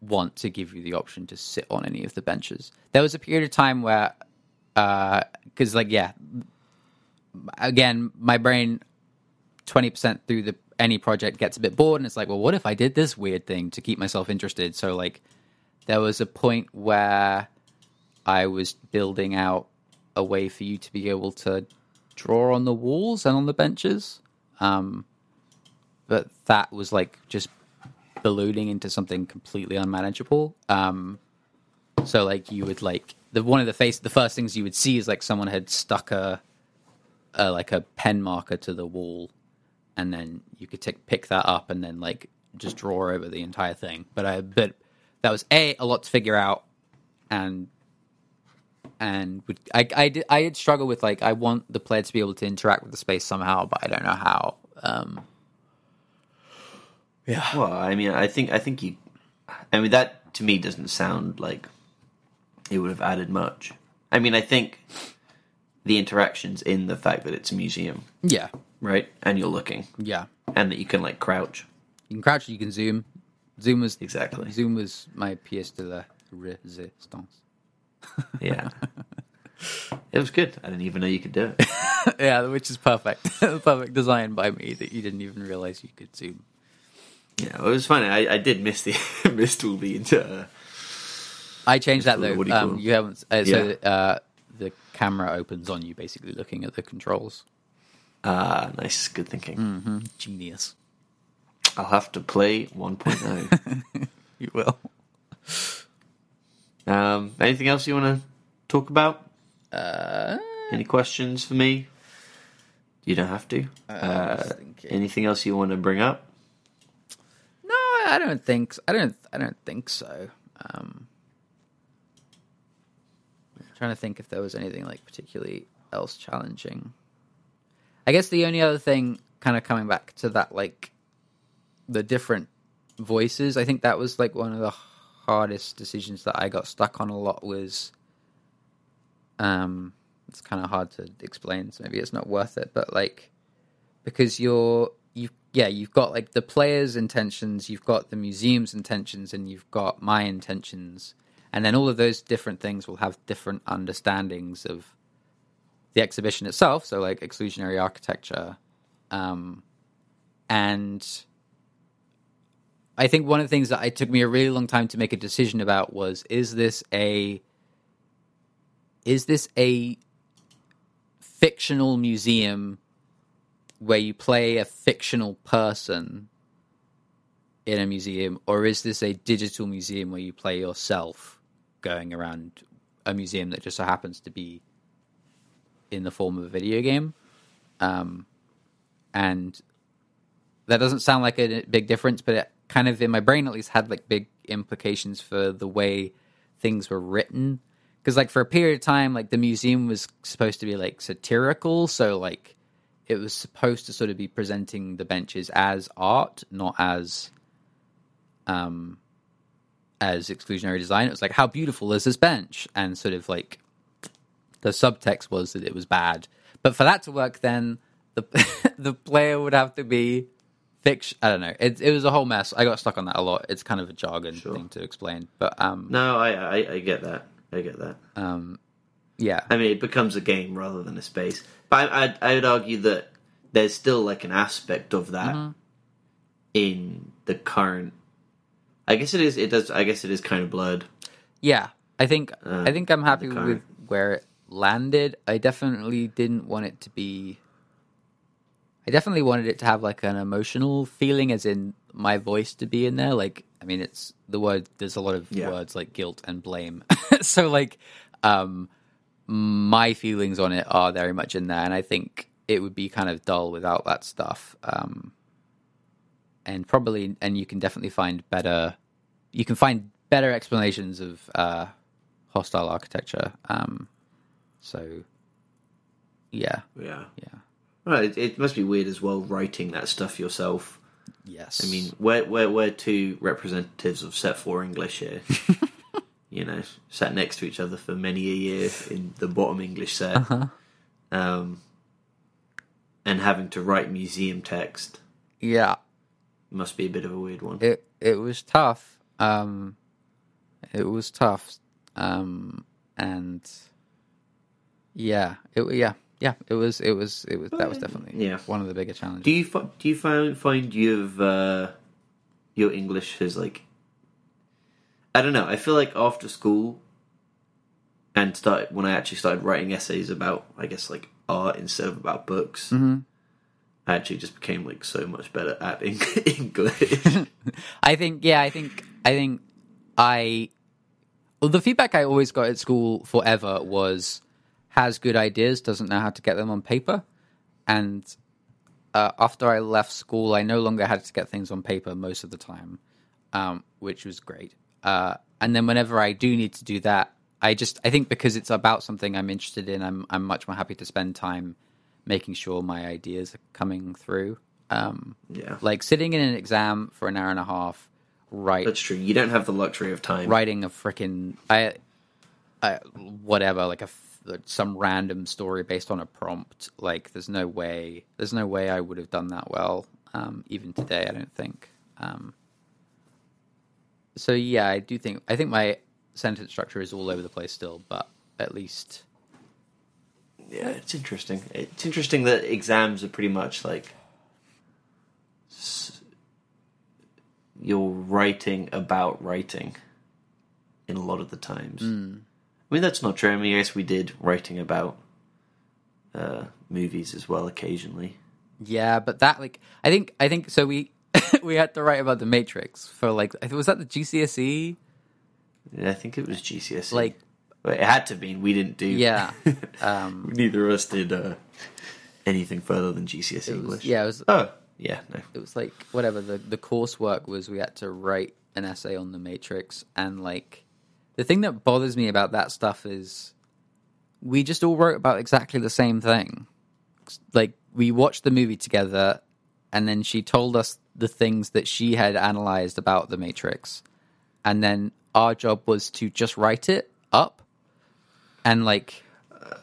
want to give you the option to sit on any of the benches. There was a period of time where, because like yeah, again, my brain twenty percent through the any project gets a bit bored, and it's like, well, what if I did this weird thing to keep myself interested? So like, there was a point where I was building out a way for you to be able to draw on the walls and on the benches. Um, but that was like just ballooning into something completely unmanageable. Um, so like you would like the one of the face the first things you would see is like someone had stuck a, a like a pen marker to the wall, and then you could take pick that up and then like just draw over the entire thing. But I but that was a a lot to figure out, and and would I I did, I had struggled with like I want the player to be able to interact with the space somehow, but I don't know how. Um, yeah, Well, I mean, I think I think you. I mean, that to me doesn't sound like it would have added much. I mean, I think the interactions in the fact that it's a museum, yeah, right, and you're looking, yeah. and that you can like crouch. You can crouch, you can zoom. Zoom was Exactly. Zoom was my pièce de la résistance. Yeah, it was good. I didn't even know you could do it. yeah, which is perfect. perfect design by me that you didn't even realize you could zoom. Yeah, it was funny. I, I did miss the missed all the inter. I changed that though. you Um, you haven't. Uh, so uh, the camera opens on you, basically looking at the controls. Ah, nice, good thinking. Mm-hmm. Genius. I'll have to play 1.0. You will. um, anything else you want to talk about? Uh, Any questions for me? You don't have to. Uh, anything else you want to bring up? I don't think. I don't. I don't think so. Um, I'm trying to think if there was anything like particularly else challenging. I guess the only other thing, kind of coming back to that, like the different voices. I think that was like one of the hardest decisions that I got stuck on a lot. Was um, it's kind of hard to explain, so maybe it's not worth it. But like, because you're you yeah you've got like the players' intentions, you've got the museum's intentions, and you've got my intentions, and then all of those different things will have different understandings of the exhibition itself. So like exclusionary architecture, um, and I think one of the things that it took me a really long time to make a decision about was is this a is this a fictional museum where you play a fictional person in a museum or is this a digital museum where you play yourself going around a museum that just so happens to be in the form of a video game? Um, and that doesn't sound like a big difference but it kind of in my brain at least had like big implications for the way things were written. Because like for a period of time like the museum was supposed to be like satirical. So like it was supposed to sort of be presenting the benches as art not as um as exclusionary design. It was like how beautiful is this bench? And sort of like the subtext was that it was bad. But for that to work then the the player would have to be fiction i don't know. It, it was a whole mess. I got stuck on that a lot. It's kind of a jargon Sure. thing to explain. But um No, I, I I get that. I get that. um yeah I mean, it becomes a game rather than a space. But I, I, I would argue that there's still like an aspect of that Mm-hmm. in the current. I guess it is. It does. I guess it is kind of blurred. Yeah, I think Uh, I think I'm happy with where it landed. I definitely didn't want it to be. I definitely wanted it to have like an emotional feeling, as in my voice to be in there. Like, I mean, it's the word. There's a lot of Yeah. words like guilt and blame. so, like, um, my feelings on it are very much in there, and I think it would be kind of dull without that stuff. Um, and probably, and you can definitely find better. You can find better explanations of uh, hostile architecture. Um, so, yeah, Yeah. yeah, Well, it, it must be weird as well writing that stuff yourself. yes. I mean, we're we're we're two representatives of Set Four English here. you know, sat next to each other for many a year in the bottom English set, Uh-huh. um, and having to write museum text yeah, must be a bit of a weird one. it it was tough. Um, it was tough. Um, and yeah, it yeah yeah it was it was it was that was definitely Yeah. one of the bigger challenges. Do you do you find find you've uh, your English has like I don't know. I feel like after school and start when I actually started writing essays about I guess like art instead of about books. Mhm. I actually just became like so much better at English. I think yeah, I think I think I well the feedback I always got at school forever was has good ideas, doesn't know how to get them on paper. And uh, after I left school, I no longer had to get things on paper most of the time, um, which was great. Uh, and then whenever I do need to do that, I just I think because it's about something I'm interested in, I'm I'm much more happy to spend time making sure my ideas are coming through. Um, yeah, like sitting in an exam for an hour and a half, write that's true. You don't have the luxury of time. writing a freaking I, I whatever like a some random story based on a prompt. Like there's no way there's no way I would have done that well. Um, even today, I don't think. Um, so yeah, I do think I think my sentence structure is all over the place still, but at least Yeah, it's interesting. It's interesting that exams are pretty much like s- you're writing about writing in a lot of the times. I mean, that's not true. I mean, yes, we did writing about uh, movies as well occasionally. Yeah, but that like I think I think so we we had to write about the Matrix for like was that the GCSE? Yeah, I think it was GCSE. Like Well, it had to be. We didn't do. yeah. Um Neither of us did uh, anything further than GCSE English. yeah, it was Oh, yeah. No. it was like whatever the the coursework was we had to write an essay on the Matrix and like the thing that bothers me about that stuff is we just all wrote about exactly the same thing. Like we watched the movie together and then she told us the things that she had analyzed about the Matrix and then our job was to just write it up and like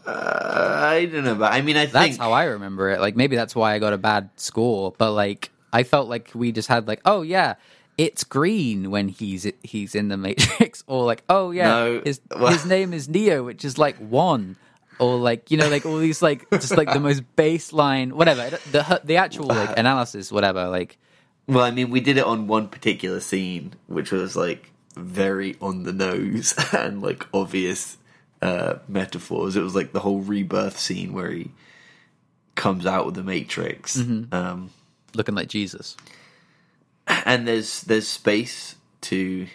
Uh, I don't know, but I mean, I think. that's think how I remember it. Like maybe that's why I got a bad score, but like I felt like we just had like, oh yeah, it's green when he's he's in the Matrix, or like, oh yeah, No, his well- his name is Neo, which is like one, or like you know like all these like just like the most baseline whatever the the actual like analysis whatever like Well, I mean, we did it on one particular scene, which was like very on the nose and like obvious uh, metaphors. It was like the whole rebirth scene where he comes out with the Matrix, um, looking like Jesus. and there's there's space to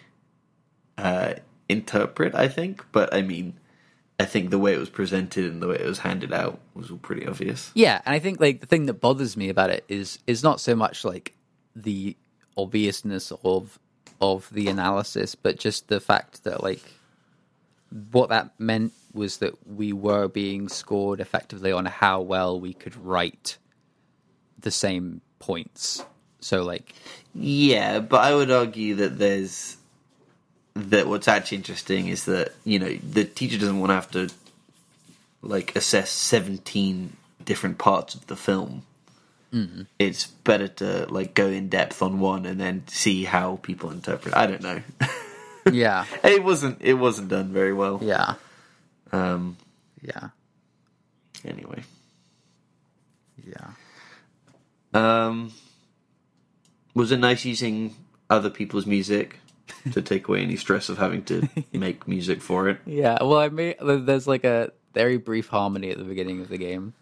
uh, interpret. I think, but I mean, I think the way it was presented and the way it was handed out was all pretty obvious. Yeah, and I think like the thing that bothers me about it is is not so much like the obviousness of of the analysis, but just the fact that like what that meant was that we were being scored effectively on how well we could write the same points. So like Yeah, but I would argue that there's that what's actually interesting is that you know the teacher doesn't want to have to like assess 17 different parts of the film. It's better to like go in depth on one and then see how people interpret. It. I don't know. yeah, it wasn't it wasn't done very well. yeah, Um yeah, anyway. yeah. Um was it nice using other people's music to take away any stress of having to make music for it? Yeah, well, I made there's like a very brief harmony at the beginning of the game,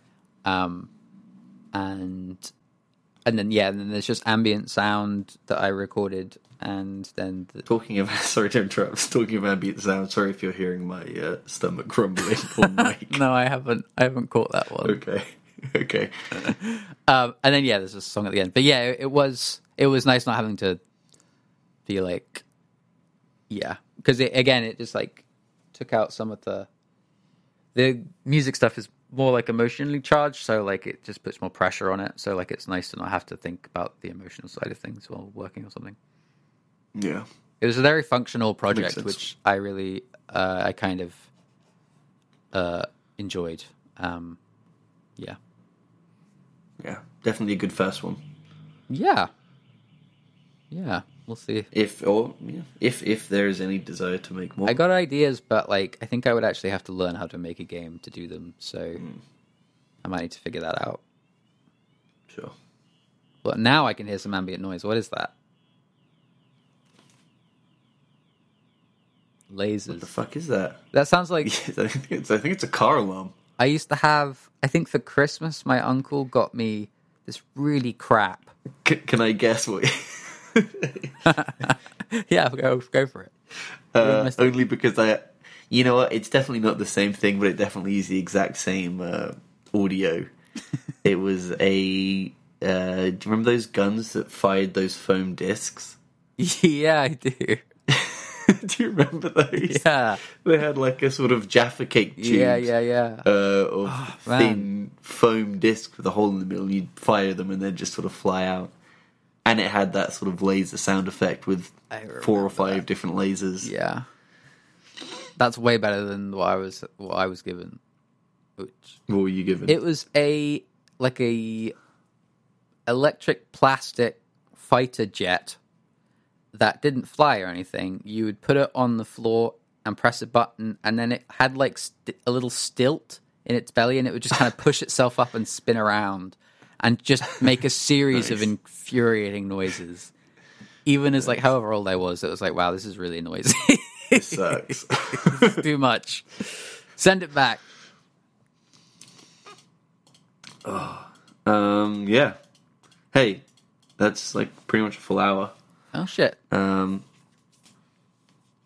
um, and and then yeah, and then there's just ambient sound that I recorded, and then the, Talking of sorry to interrupt. Talking of ambient sound. Sorry if you're hearing my uh, stomach grumbling on mic. no, I haven't I haven't caught that one. Okay, okay. Um, and then yeah, there's a song at the end, but yeah, it, it was it was nice not having to be like, yeah, because it, again, it just like took out some of the the music stuff is more like emotionally charged, so like it just puts more pressure on it. So like it's nice to not have to think about the emotional side of things while working on something. Yeah, It was a very functional project, which I really uh, I kind of uh, enjoyed. Um, yeah, yeah. Definitely a good first one. yeah, yeah. We'll see. If or yeah, if if there is any desire to make more. I got ideas, but like I think I would actually have to learn how to make a game to do them. So hmm. I might need to figure that out. sure. But now I can hear some ambient noise. What is that? Lasers. What the fuck is that? That sounds like I think it's I think it's a car alarm. I used to have. I think for Christmas, my uncle got me this really crap. C- can I guess what? yeah, go go for it. Uh, only because I, you know what? It's definitely not the same thing, but it definitely is the exact same uh, audio. it was a. Uh, do you remember those guns that fired those foam discs? yeah, I do. do you remember those? Yeah, They had like a sort of Jaffa cake tube. yeah, yeah, yeah. Uh, of Oh, thin foam disc with a hole in the middle. You'd fire them and then just sort of fly out. And it had that sort of laser sound effect with four or five that. different lasers. Yeah, that's way better than what I was what I was given. Which What were you given? it was a like a electric plastic fighter jet that didn't fly or anything. You would put it on the floor and press a button, and then it had like st- a little stilt in its belly, and it would just kind of push itself up and spin around and just make a series of infuriating noises. Even as like however old I was, it was like, wow, this is really noisy. this sucks. Too much. Send it back. um, yeah. Hey, that's like pretty much a full hour. Oh shit. Um,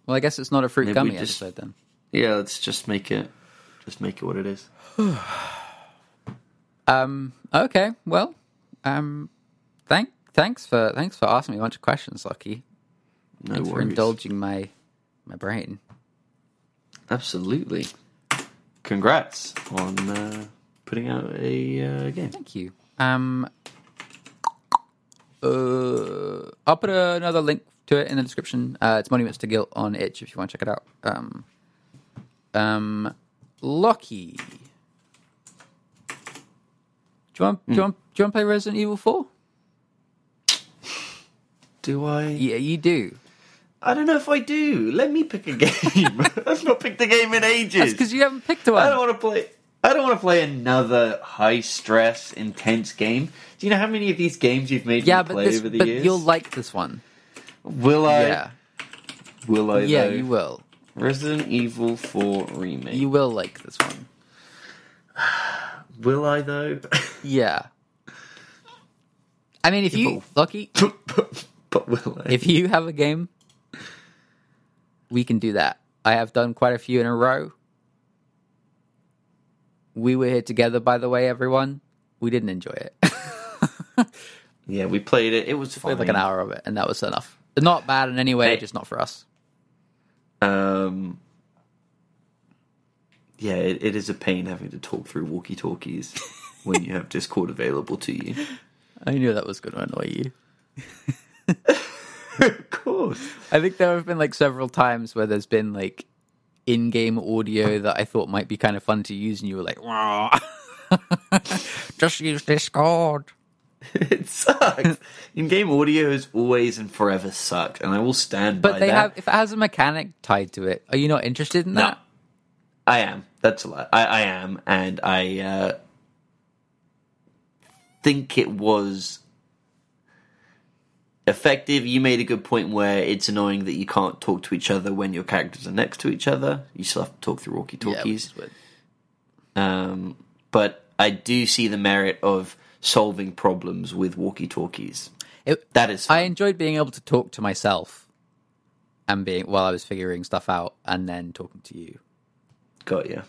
Well, I guess it's not a fruit gummy just- episode then. yeah, let's just make it, just make it what it is. Um. Okay. Well. Um. Thank. Thanks for thanks for asking me a bunch of questions, Lochie. No Thanks for indulging my my brain. Absolutely. Congrats on uh, putting out a uh, game. Thank you. Um. Uh, I'll put another link to it in the description. Uh, it's Monuments to Guilt on Itch if you want to check it out. Um. Um. Lochie. Do you want? Do you hmm. want? Do you want to play Resident Evil Four? Do I? Yeah, you do. I don't know if I do. Let me pick a game. I've not picked a game in ages. That's because you haven't picked one. I don't want to play. I don't want to play another high stress, intense game. Do you know how many of these games you've made yeah, me play this, over the but years? you'll like this one. Will I? yeah, Will I? yeah, though? you will. Resident Evil 4 remake. You will like this one. Will I though? Yeah. I mean, if you lucky, but, but will I? if you have a game, we can do that. I have done quite a few in a row. We were here together, by the way, everyone. We didn't enjoy it. yeah, we played it. It was like an hour of it, and that was enough. Not bad in any way, Hey. just not for us. Um, yeah, it, it is a pain having to talk through walkie talkies when you have Discord available to you. I knew that was going to annoy you. of course. I think there have been like several times where there's been like in-game audio that I thought might be kind of fun to use, and you were like. "Just use Discord." It sucks. In-game audio has always and forever sucked, and I will stand by that. But they have, if it has a mechanic tied to it, are you not interested in No. that? I am. That's a lie. I, I am, and I uh, think it was effective. You made a good point where it's annoying that you can't talk to each other when your characters are next to each other. You still have to talk through walkie talkies. weird. um, but I do see the merit of solving problems with walkie talkies. That is I enjoyed being able to talk to myself and being while I was figuring stuff out, and then talking to you. Got you.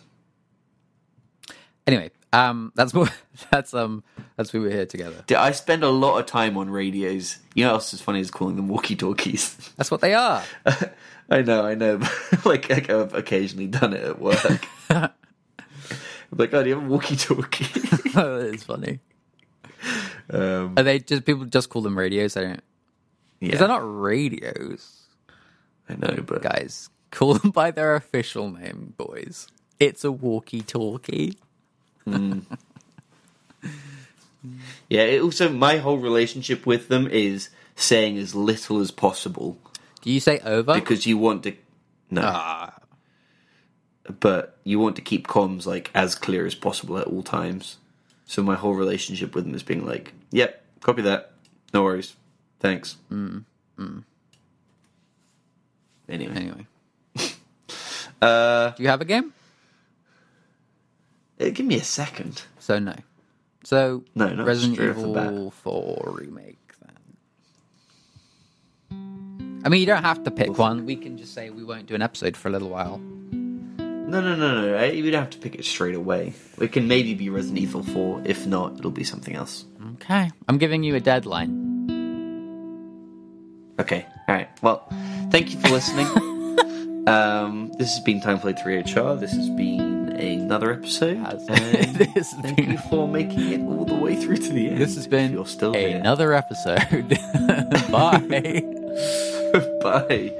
Anyway, um, that's more. That's um, that's why we're here together. I spend a lot of time on radios. You know what else is funny as calling them walkie talkies. That's what they are. I know, I know. But like, I've occasionally done it at work. I'm like, oh, do you have a walkie-talkie? it's funny. um, Are they just people just call them radios? I don't. yeah, they're not radios, I know, but guys. Call them by their official name, boys. It's a walkie-talkie. yeah. It also, my whole relationship with them is saying as little as possible Do you say over? because you want to. No, ah, but you want to keep comms like as clear as possible at all times. So my whole relationship with them is being like, "Yep, copy that. No worries. Thanks." Mm. Anyway, anyway, uh, do you have a game? eh, give me a second. So no. So No, not Resident. Evil Four remake. Then. I mean, you don't have to pick one. We can just say we won't do an episode for a little while. No, no, no, no. eh, You don't have to pick it straight away. It can maybe be Resident Evil 4. If not, it'll be something else. Okay, I'm giving you a deadline. Okay, alright. Well, thank you for listening. um, this has been Time Played 3HR. This has been another episode. Has- And This has thank been- you for making it all the way through to the end. This has been you're still here. another episode. Bye. Bye.